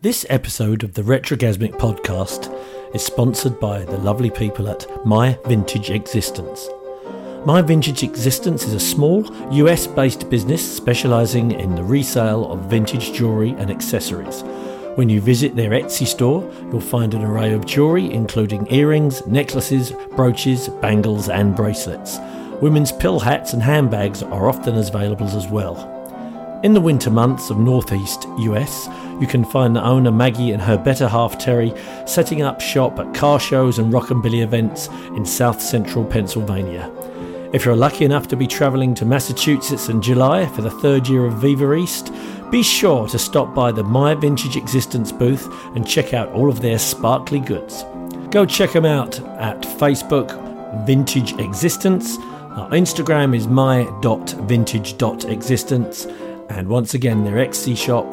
This episode of the Retrogasmic podcast is sponsored by the lovely people at My Vintage Existence. My Vintage Existence is a small US based business specialising in the resale of vintage jewellery and accessories. When you visit their Etsy store, you'll find an array of jewellery including earrings, necklaces, brooches, bangles, and bracelets. Women's pill hats and handbags are often as available as well. In the winter months of northeast US, you can find the owner Maggie and her better half Terry setting up shop at car shows and rockabilly events in south central Pennsylvania. If you're lucky enough to be travelling to Massachusetts in July for the third year of Viva East, be sure to stop by the My Vintage Existence booth and check out all of their sparkly goods. Go check them out at Facebook Vintage Existence. Our Instagram is my.vintage.existence and once again, their Etsy shop,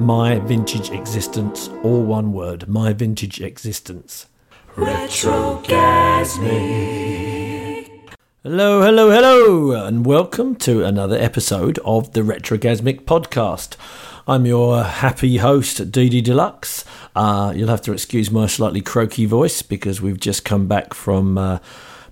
My Vintage Existence, all one word, My Vintage Existence. Retrogasmic. Hello, hello, hello, and welcome to another episode of the Retrogasmic podcast. I'm your happy host, DD Deluxe. Uh, you'll have to excuse my slightly croaky voice because we've just come back from. Uh,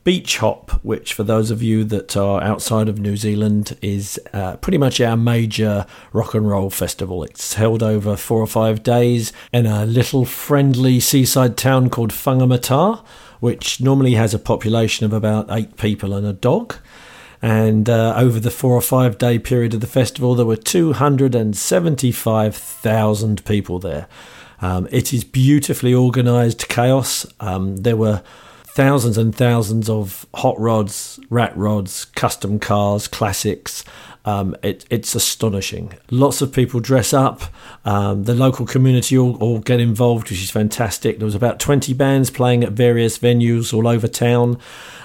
Beach Hop, which for those of you that are outside of New Zealand is uh, pretty much our major rock and roll festival. It's held over four or five days in a little friendly seaside town called Whangamata, which normally has a population of about eight people and a dog. And uh, over the four or five day period of the festival, there were 275,000 people there. Um, it is beautifully organised chaos. Um, there were thousands and thousands of hot rods, rat rods, custom cars, classics. Um, it, it's astonishing. Lots of people dress up. Um, the local community all, all, get involved, which is fantastic. There was about 20 bands playing at various venues all over town.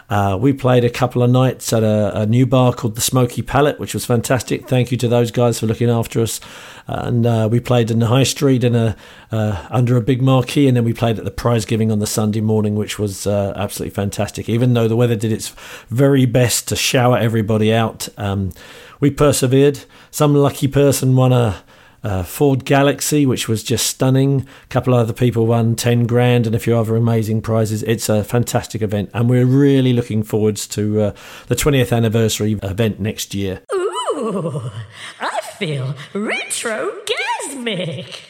Uh, we played a couple of nights at a, a, new bar called the Smoky Palette, which was fantastic. Thank you to those guys for looking after us. And uh, we played in the High Street in a uh, under a big marquee, and then we played at the prize giving on the Sunday morning, which was uh, absolutely fantastic. Even though the weather did its very best to shower everybody out, um, we persevered. Some lucky person won a uh, Ford Galaxy, which was just stunning. A couple of other people won 10 grand and a few other amazing prizes. It's a fantastic event, and we're really looking forwards to uh, the 20th anniversary event next year. Ooh, I feel retrogasmic.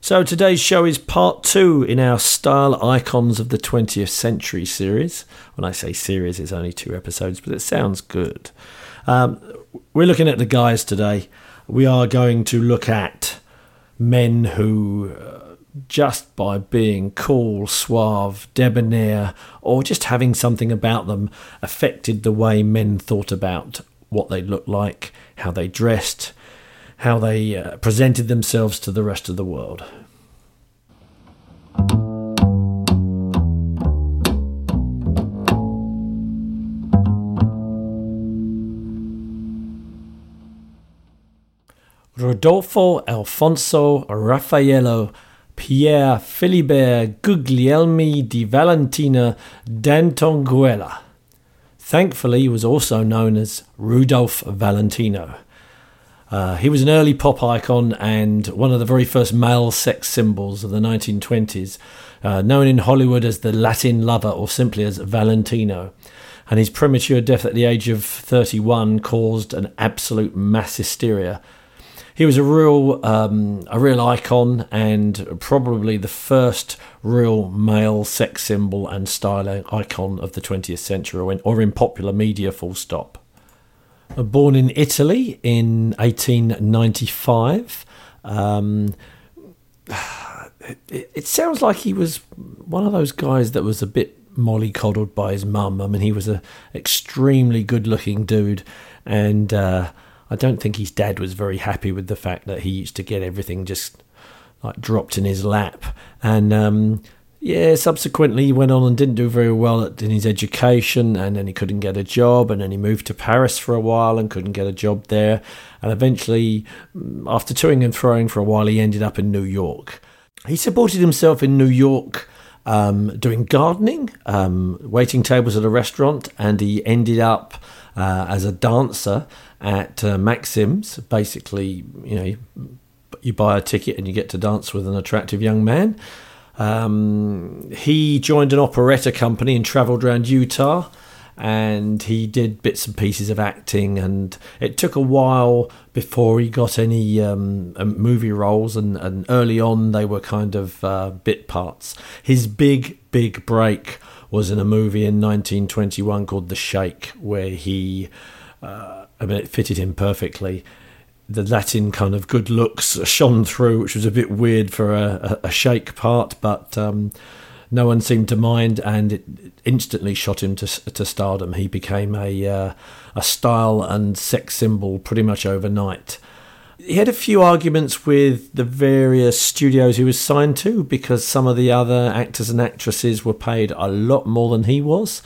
So today's show is part two in our Style Icons of the 20th Century series. When I say series, it's only two episodes, but it sounds good. Um, we're looking at the guys today we are going to look at men who, uh, just by being cool, suave, debonair, or just having something about them, affected the way men thought about what they looked like, how they dressed, how they uh, presented themselves to the rest of the world. Rodolfo Alfonso Raffaello Pierre Philibert Guglielmi di Valentina d'Antonguela. Thankfully, he was also known as Rudolph Valentino. Uh, he was an early pop icon and one of the very first male sex symbols of the 1920s, uh, known in Hollywood as the Latin lover or simply as Valentino. And his premature death at the age of 31 caused an absolute mass hysteria he was a real um, a real icon and probably the first real male sex symbol and style icon of the 20th century or in, popular media full stop born in Italy in 1895 um, it, it, sounds like he was one of those guys that was a bit mollycoddled by his mum. I mean, he was an extremely good-looking dude, and uh, I don't think his dad was very happy with the fact that he used to get everything just like dropped in his lap. And um, yeah, subsequently he went on and didn't do very well in his education, and then he couldn't get a job, and then he moved to Paris for a while and couldn't get a job there. And eventually, after toing and throwing for a while, he ended up in New York. He supported himself in New York. Um, doing gardening, um, waiting tables at a restaurant, and he ended up uh, as a dancer at uh, Maxim's. Basically, you know, you buy a ticket and you get to dance with an attractive young man. Um, he joined an operetta company and travelled around Utah and he did bits and pieces of acting and it took a while before he got any um, um, movie roles and, and, early on they were kind of uh, bit parts. His big big break was in a movie in 1921 called the Sheik where he uh, i mean it fitted him perfectly. The Latin kind of good looks shone through, which was a bit weird for a, a, a Sheik part, but um, no one seemed to mind, and it instantly shot him to to stardom. He became a uh, a style and sex symbol pretty much overnight. He had a few arguments with the various studios he was signed to because some of the other actors and actresses were paid a lot more than he was.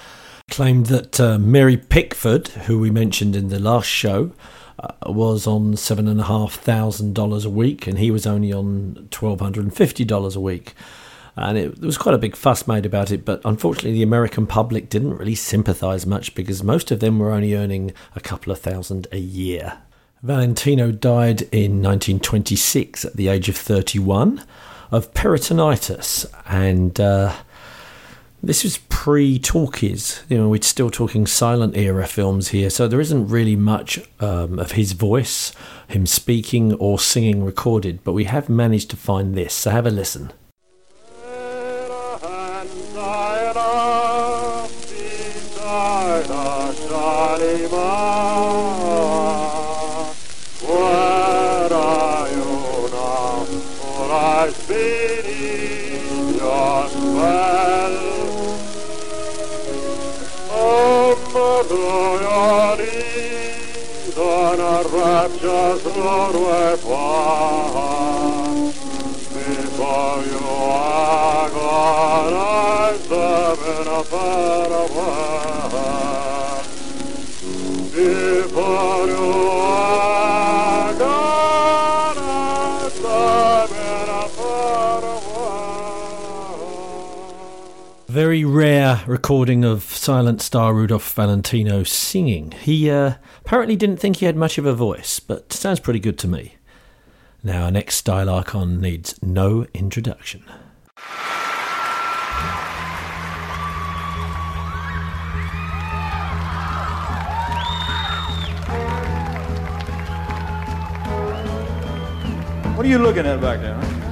Claimed that uh, Mary Pickford, who we mentioned in the last show, uh, was on seven and a half thousand dollars a week, and he was only on twelve hundred and fifty dollars a week. And it, there was quite a big fuss made about it, but unfortunately, the American public didn't really sympathise much because most of them were only earning a couple of thousand a year. Valentino died in 1926 at the age of 31 of peritonitis, and uh, this was pre talkies. You know, we're still talking silent era films here, so there isn't really much um, of his voice, him speaking or singing recorded, but we have managed to find this, so have a listen. Recording of silent star Rudolph Valentino singing. He uh, Apparently didn't think he had much of a voice, but sounds pretty good to me. Now, our next style icon needs no introduction. What are you looking at back there?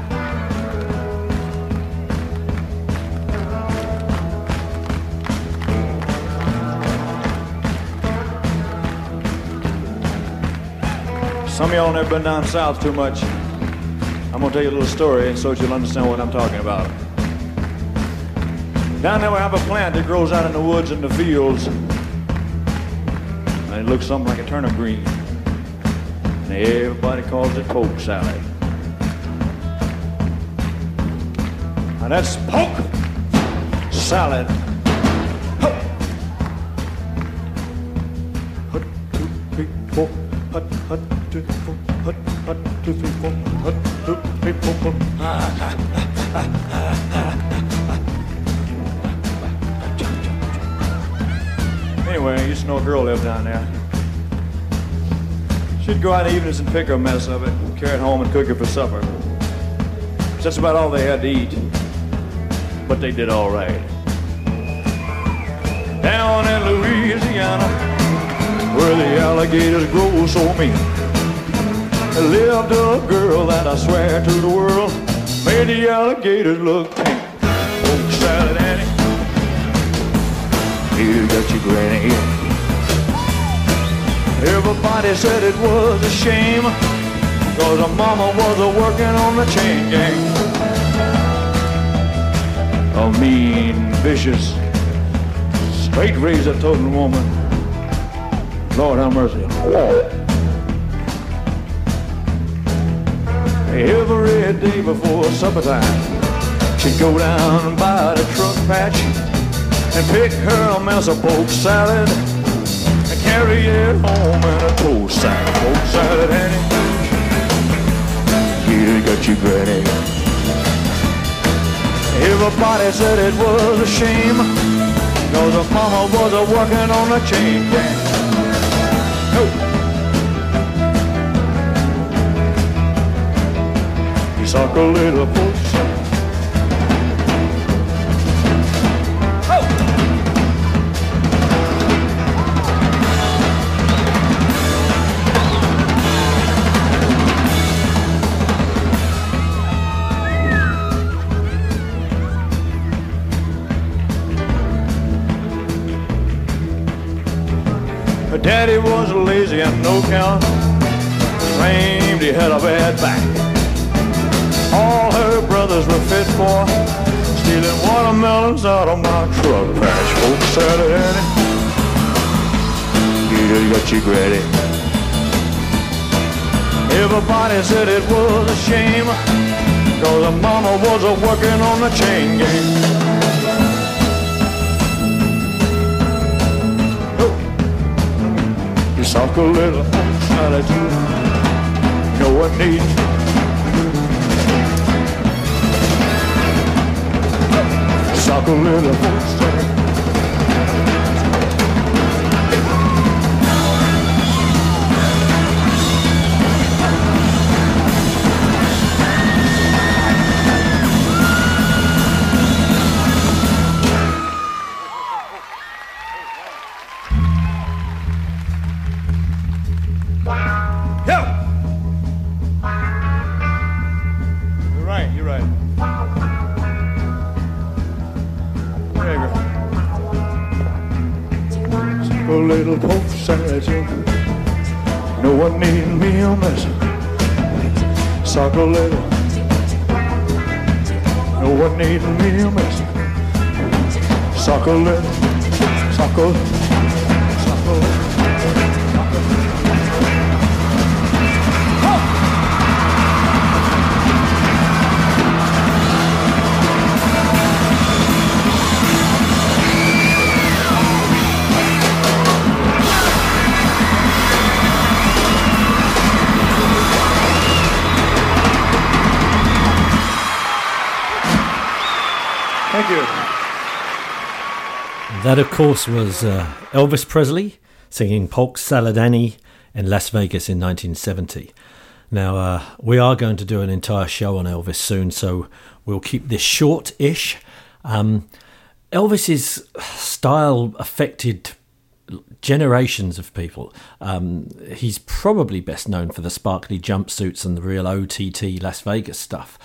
Some of y'all never been down south too much. I'm gonna tell you a little story so you'll understand what I'm talking about. Down there we have a plant that grows out in the woods and the fields. And it looks something like a turnip green. And everybody calls it poke salad. Now that's poke salad. Anyway, I used to know a girl lived down there. She'd go out evenings and pick a mess of it, carry it home and cook it for supper. That's about all they had to eat. But they did all right. Down in Louisiana, where the alligators grow so mean. Lived a girl that I swear to the world made the alligators look you got your granny. Everybody said it was a shame, cause her mama was a working on the chain gang. A mean, vicious, straight razor toting woman Lord have mercy. Every day before supper time, she'd go down by the truck patch and pick her a mess of poke salad and carry it home in a toast salad. Poke salad, Annie. You got your granny. Everybody said it was a shame, cause her mama was a working on the chain gang. suck a little pussy. Daddy was lazy and no count. Claimed he had a bad back. All her brothers were fit for stealing watermelons out of my truck patch. Folks oh, said, Annie, you just got you ready. Everybody said it was a shame, cause her mama was a working on the chain gang. You suck a little out of you. No one needs. Suck a little. Little at. No one need me a mess. Suck a little. No one need me a mess. Suck a little. Suck That, of course, was uh, Elvis Presley singing Polk Salad Annie in Las Vegas in 1970. Now, uh, we are going to do an entire show on Elvis soon, so we'll keep this short ish. Um, Elvis's style affected generations of people. Um, he's probably best known for the sparkly jumpsuits and the real OTT Las Vegas stuff.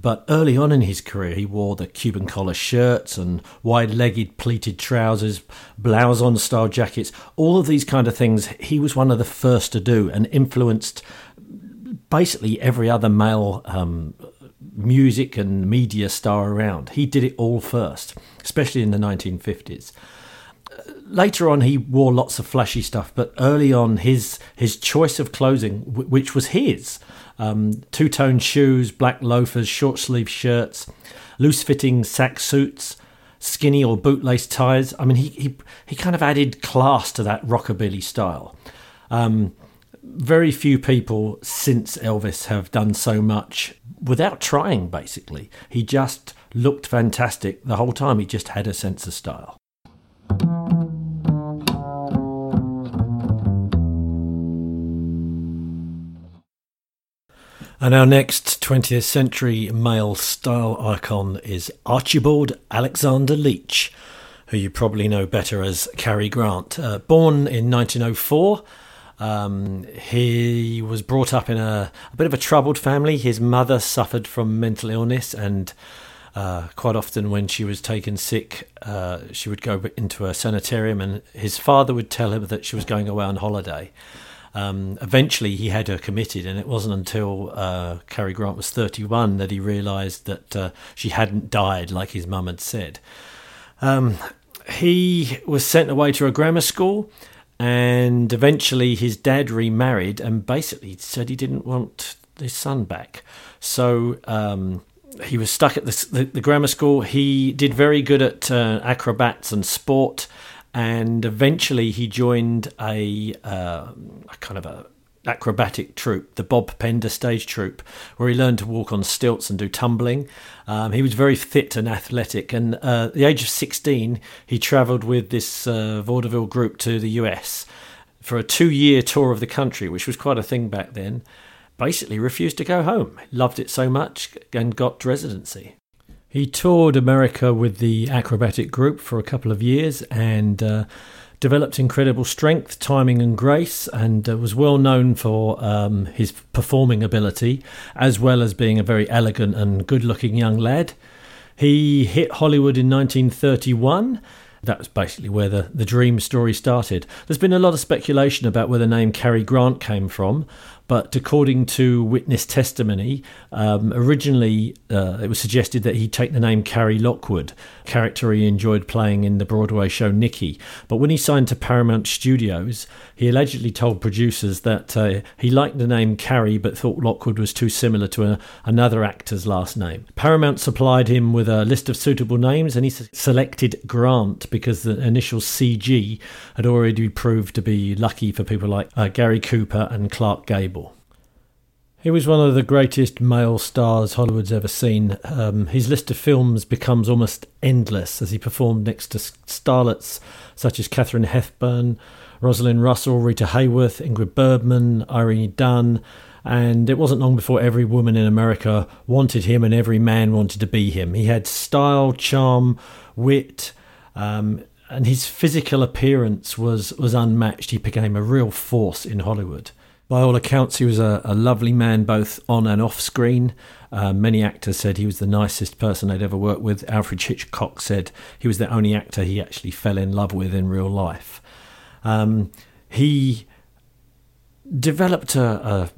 But early on in his career, he wore the Cuban collar shirts and wide legged pleated trousers, blouson style jackets, all of these kind of things. He was one of the first to do and influenced basically every other male um, music and media star around. He did it all first, especially in the 1950s later on he wore lots of flashy stuff but early on his his choice of clothing which was his um, two-tone shoes black loafers short sleeve shirts loose fitting sack suits skinny or bootlace ties. I mean he, he he kind of added class to that rockabilly style. Um, very few people since elvis have done so much without trying basically. He just looked fantastic the whole time. He just had a sense of style And our next 20th century male style icon is Archibald Alexander Leach, who you probably know better as Cary Grant. Uh, born in 1904, um, he was brought up in a, a, bit of a troubled family. His mother suffered from mental illness, and uh, quite often when she was taken sick, uh, she would go into a sanitarium, and his father would tell him that she was going away on holiday. Um, eventually, he had her committed, and it wasn't until uh, Cary Grant was 31 that he realised that uh, she hadn't died like his mum had said. Um, he was sent away to a grammar school, and eventually his dad remarried and basically said he didn't want his son back. So um, he was stuck at the, the, the, grammar school. He did very good at uh, acrobats and sport and eventually he joined a, uh, a kind of a acrobatic troupe, the Bob Pender stage troupe, where he learned to walk on stilts and do tumbling. Um, he was very fit and athletic, and uh, at the age of 16, he travelled with this uh, vaudeville group to the US for a two-year tour of the country, which was quite a thing back then. basically refused to go home. Loved it so much and got residency. He toured America with the acrobatic group for a couple of years and uh, developed incredible strength, timing, and grace, and uh, was well known for um, his performing ability, as well as being a very elegant and good looking young lad. He hit Hollywood in 1931 that was basically where the, the dream story started. There's been a lot of speculation about where the name Cary Grant came from, but according to witness testimony, um, originally uh, it was suggested that he'd take the name Cary Lockwood, character he enjoyed playing in the Broadway show Nikki. But when he signed to Paramount Studios, he allegedly told producers that uh, he liked the name Cary but thought Lockwood was too similar to a, another actor's last name. Paramount supplied him with a list of suitable names and he selected Grant because the initial CG had already proved to be lucky for people like uh, Gary Cooper and Clark Gable. He was one of the greatest male stars Hollywood's ever seen. Um, his list of films becomes almost endless as he performed next to starlets such as Katharine Hepburn, Rosalind Russell, Rita Hayworth, Ingrid Bergman, Irene Dunne, and it wasn't long before every woman in America wanted him and every man wanted to be him. He had style, charm, wit, um, and his physical appearance was, was unmatched. He became a real force in Hollywood. By all accounts, he was a, a lovely man both on and off screen. Uh, many actors said he was the nicest person they'd ever worked with. Alfred Hitchcock said he was the only actor he actually fell in love with in real life. Um, he developed a, a,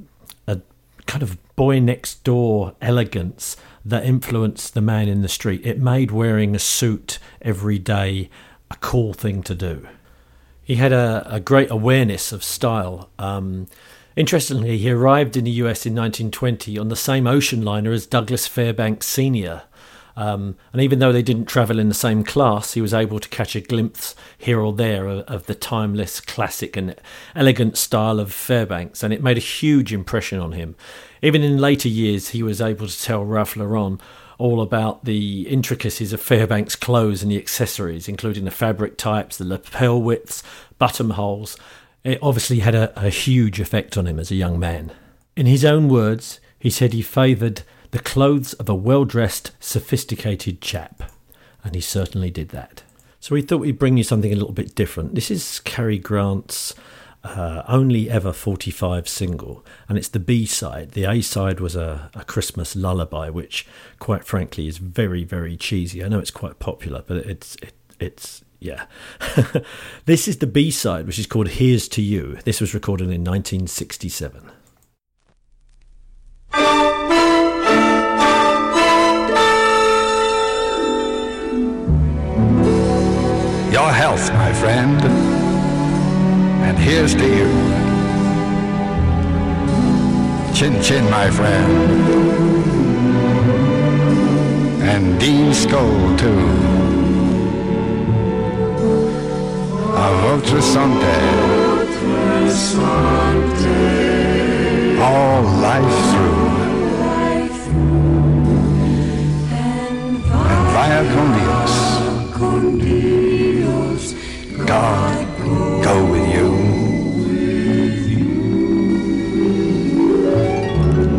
a kind of boy next door elegance that influenced the man in the street. It made wearing a suit every day a cool thing to do. He had a, a great awareness of style. Um, Interestingly, he arrived in the US in 1920 on the same ocean liner as Douglas Fairbanks Sr. Um, and even though they didn't travel in the same class, he was able to catch a glimpse here or there of, of, the timeless, classic, and elegant style of Fairbanks, and it made a huge impression on him. Even in later years, he was able to tell Ralph Lauren all about the intricacies of Fairbanks' clothes and the accessories, including the fabric types, the lapel widths, buttonholes, it obviously had a, a huge effect on him as a young man. In his own words, he said he favoured the clothes of a well dressed, sophisticated chap. And he certainly did that. So we thought we'd bring you something a little bit different. This is Cary Grant's uh, only ever 45 single, and it's the B side. The A side was a, a, Christmas lullaby, which, quite frankly, is very, very cheesy. I know it's quite popular, but it's it, it's yeah. this is the B side, which is called Here's to You. This was recorded in 1967. Your health, my friend. And here's to you. Chin chin, my friend. And Dean Skull, too. A votre santé. All life through. And vaya con Dios. God go with you.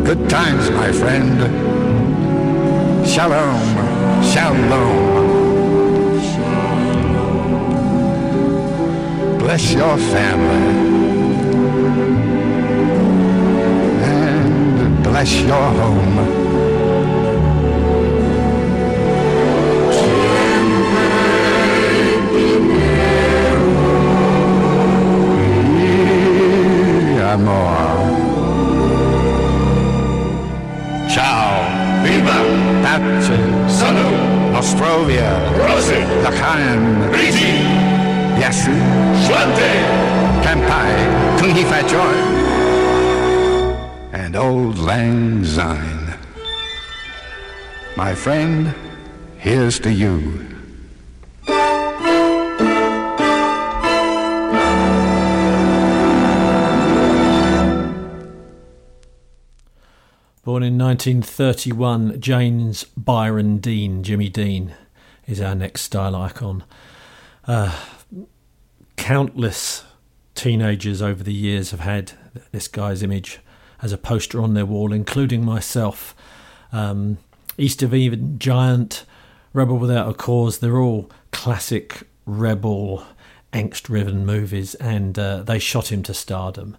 Good times, my friend. Shalom, shalom. Bless your family and bless your home. My friend, here's to you. Born in 1931, James Byron Dean, Jimmy Dean, is our next style icon. Uh, countless teenagers over the years have had this guy's image as a poster on their wall, including myself. Um, East of Eden, Giant, Rebel Without a Cause, they're all classic rebel, angst driven movies, and uh, they shot him to stardom.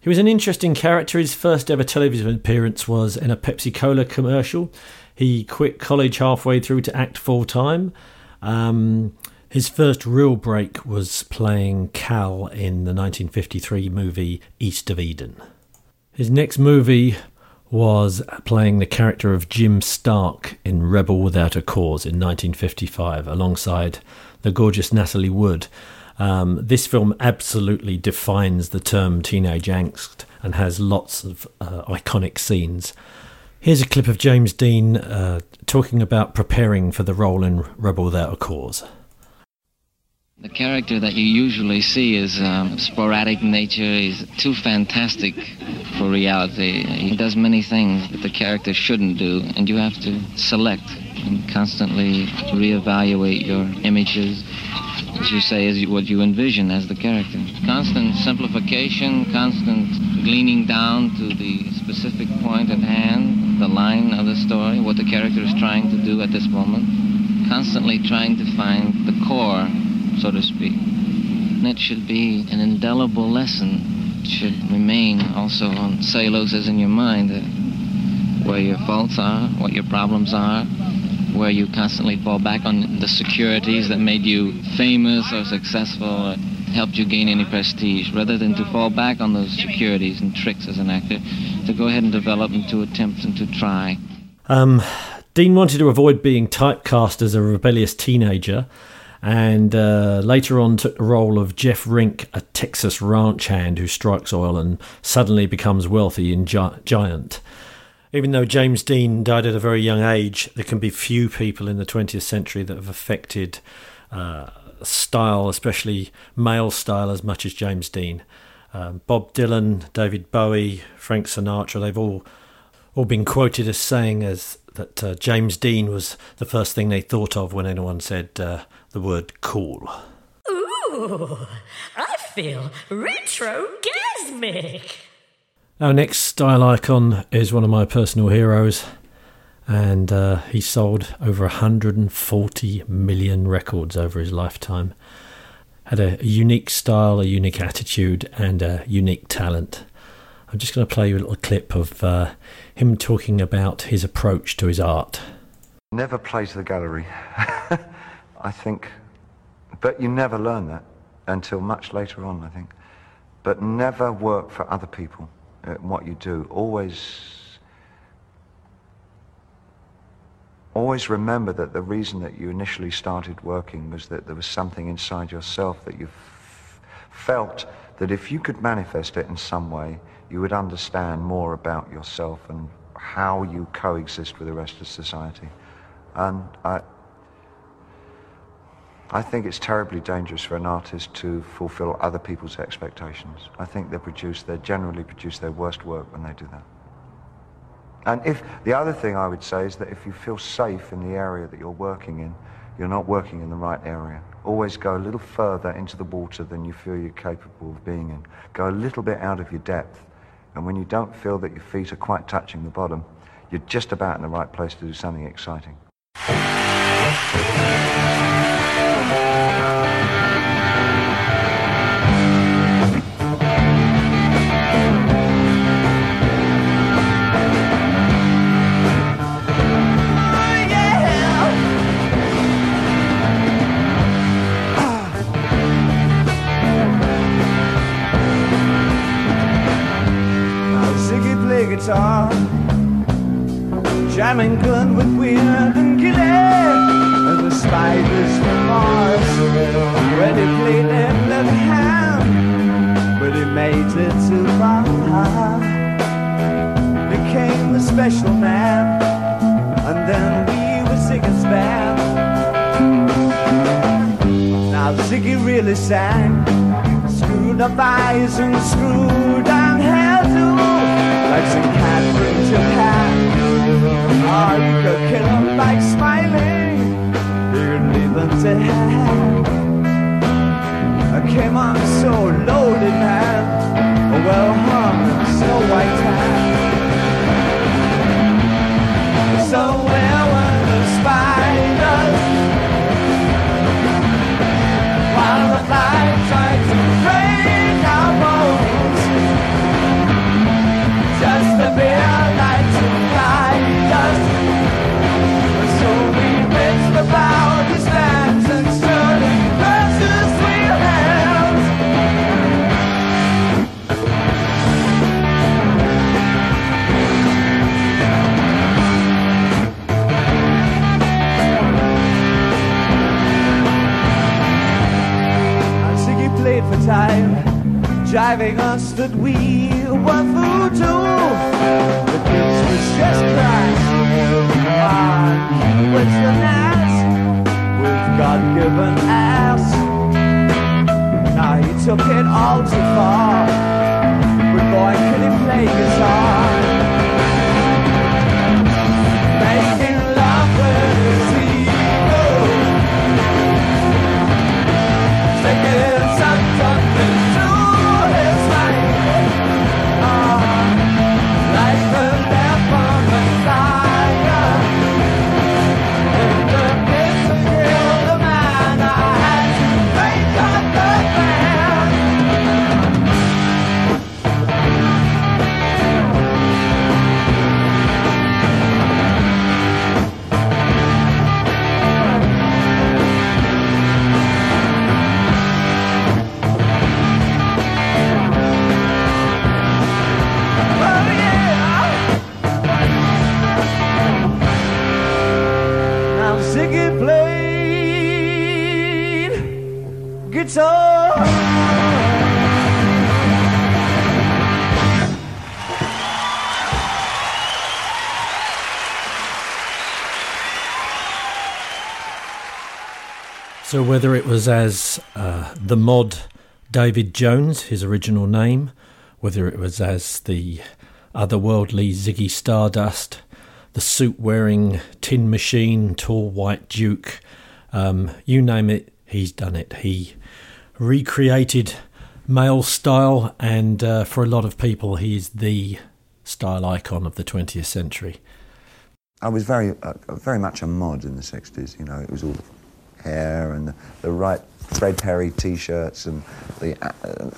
He was an interesting character. His first ever television appearance was in a Pepsi Cola commercial. He quit college halfway through to act full time. Um, his first real break was playing Cal in the 1953 movie East of Eden. His next movie was playing the character of Jim Stark in Rebel Without a Cause in 1955 alongside the gorgeous Natalie Wood. Um, this film absolutely defines the term teenage angst and has lots of uh, iconic scenes. Here's a clip of James Dean uh, talking about preparing for the role in Rebel Without a Cause. The character that you usually see is um, sporadic nature. He's too fantastic for reality. He does many things that the character shouldn't do, and you have to select and constantly reevaluate your images as you say, is what you envision as the character. Constant simplification, constant gleaning down to the specific point at hand, the line of the story, what the character is trying to do at this moment. Constantly trying to find the core, so to speak. And it should be an indelible lesson. It should remain also on celluloses in your mind, uh, where your faults are, what your problems are, where you constantly fall back on the securities that made you famous or successful or helped you gain any prestige, rather than to fall back on those securities and tricks as an actor, to go ahead and develop and to attempt and to try. Um, Dean wanted to avoid being typecast as a rebellious teenager and uh, later on took the role of Jett Rink, a Texas ranch hand who strikes oil and suddenly becomes wealthy in Gi- Giant even though James Dean died at a very young age, there can be few people in the 20th century that have affected uh, style, especially male style, as much as James Dean. Um, Bob Dylan, David Bowie, Frank Sinatra, they've all all been quoted as saying as that uh, James Dean was the first thing they thought of when anyone said uh, the word cool. Ooh, I feel retrogasmic. Our next style icon is one of my personal heroes, and uh, he sold over 140 million records over his lifetime. Had a, a unique style, a unique attitude, and a unique talent. I'm just going to play you a little clip of uh, him talking about his approach to his art. Never play to the gallery. I think, but you never learn that until much later on, I think. But never work for other people what you do. Always, always remember that the reason that you initially started working was that there was something inside yourself that you f- felt that if you could manifest it in some way, you would understand more about yourself and how you coexist with the rest of society. And I, I think it's terribly dangerous for an artist to fulfill other people's expectations. I think they produce, they generally produce their worst work when they do that. And if the other thing I would say is that if you feel safe in the area that you're working in, you're not working in the right area. Always go a little further into the water than you feel you're capable of being in. Go a little bit out of your depth. And when you don't feel that your feet are quite touching the bottom, you're just about in the right place to do something exciting. Jamming good with Weird and Gilly And the spiders from Mars he played that left hand But he made it too far Became a special man. And then we were Ziggy's band Now Ziggy really sang. Screwed up eyes and screwed I came on so loaded, man. Well hung, so white hat. So well. Driving us that we were voodoo. The kids was just crash, on with the nas, with God-given ass. Now he took it all too far, played guitar. So, whether it was as uh, the mod David Jones, his original name, whether it was as the otherworldly Ziggy Stardust, the suit wearing tin machine, tall white duke, um, you name it, he's done it. He recreated male style, and uh, for a lot of people, he is the style icon of the 20th century. I was very, uh, very much a mod in the 60s, you know, it was all hair and the, right Fred Perry t-shirts and the uh,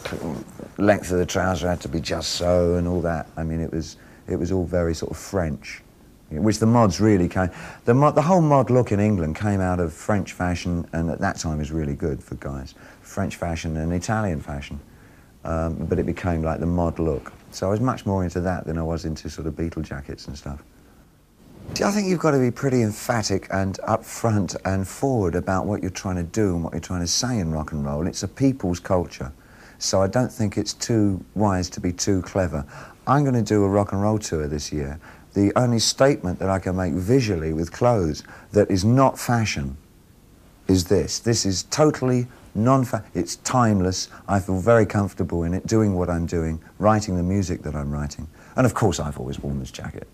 length of the trouser had to be just so and all that. I mean, it was, it was all very sort of French, which the mods really came, the, mod, the whole mod look in England came out of French fashion and at that time was really good for guys. French fashion and Italian fashion. Um, but it became like the mod look. So I was much more into that than I was into sort of Beatle jackets and stuff. I think you've got to be pretty emphatic and upfront and forward about what you're trying to do and what you're trying to say in rock and roll. It's a people's culture. So I don't think it's too wise to be too clever. I'm going to do a rock and roll tour this year. The only statement that I can make visually with clothes that is not fashion is this. This is totally non it's timeless. I feel very comfortable in it, doing what I'm doing, writing the music that I'm writing. And of course, I've always worn this jacket.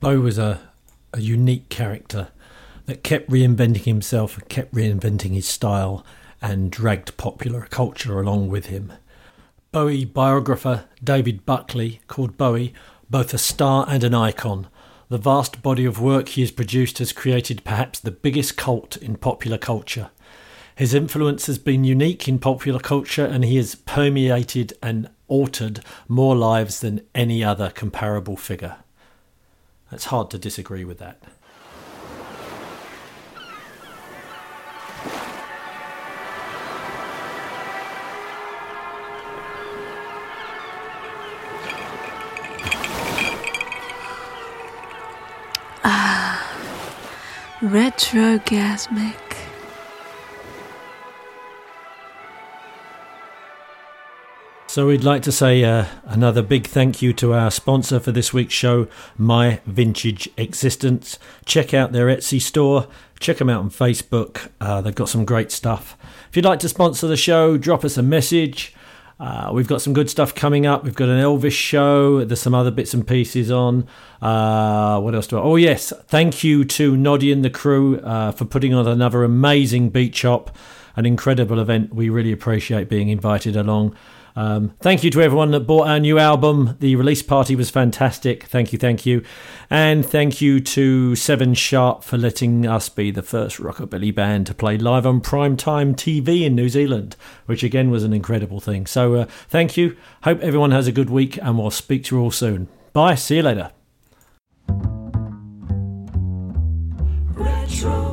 Bo was a, a unique character that kept reinventing himself and kept reinventing his style and dragged popular culture along with him. Bowie biographer David Buckley called Bowie both a star and an icon. The vast body of work he has produced has created perhaps the biggest cult in popular culture. His influence has been unique in popular culture and he has permeated and altered more lives than any other comparable figure. It's hard to disagree with that. Retrogasmic. So we'd like to say uh, another big thank you to our sponsor for this week's show, My Vintage Existence. Check out their Etsy store. Check them out on Facebook. Uh, they've got some great stuff. If you'd like to sponsor the show, drop us a message. Uh, we've got some good stuff coming up. We've got an Elvis show. There's some other bits and pieces on. Uh, what else do I? Oh, yes. Thank you to Noddy and the crew uh, for putting on another amazing beach hop, an incredible event. We really appreciate being invited along. Um, thank you to everyone that bought our new album. The release party was fantastic. Thank you, thank you. And thank you to Seven Sharp for letting us be the first rockabilly band to play live on primetime TV in New Zealand, which again was an incredible thing. So uh, thank you. Hope everyone has a good week and we'll speak to you all soon. Bye. See you later. Retro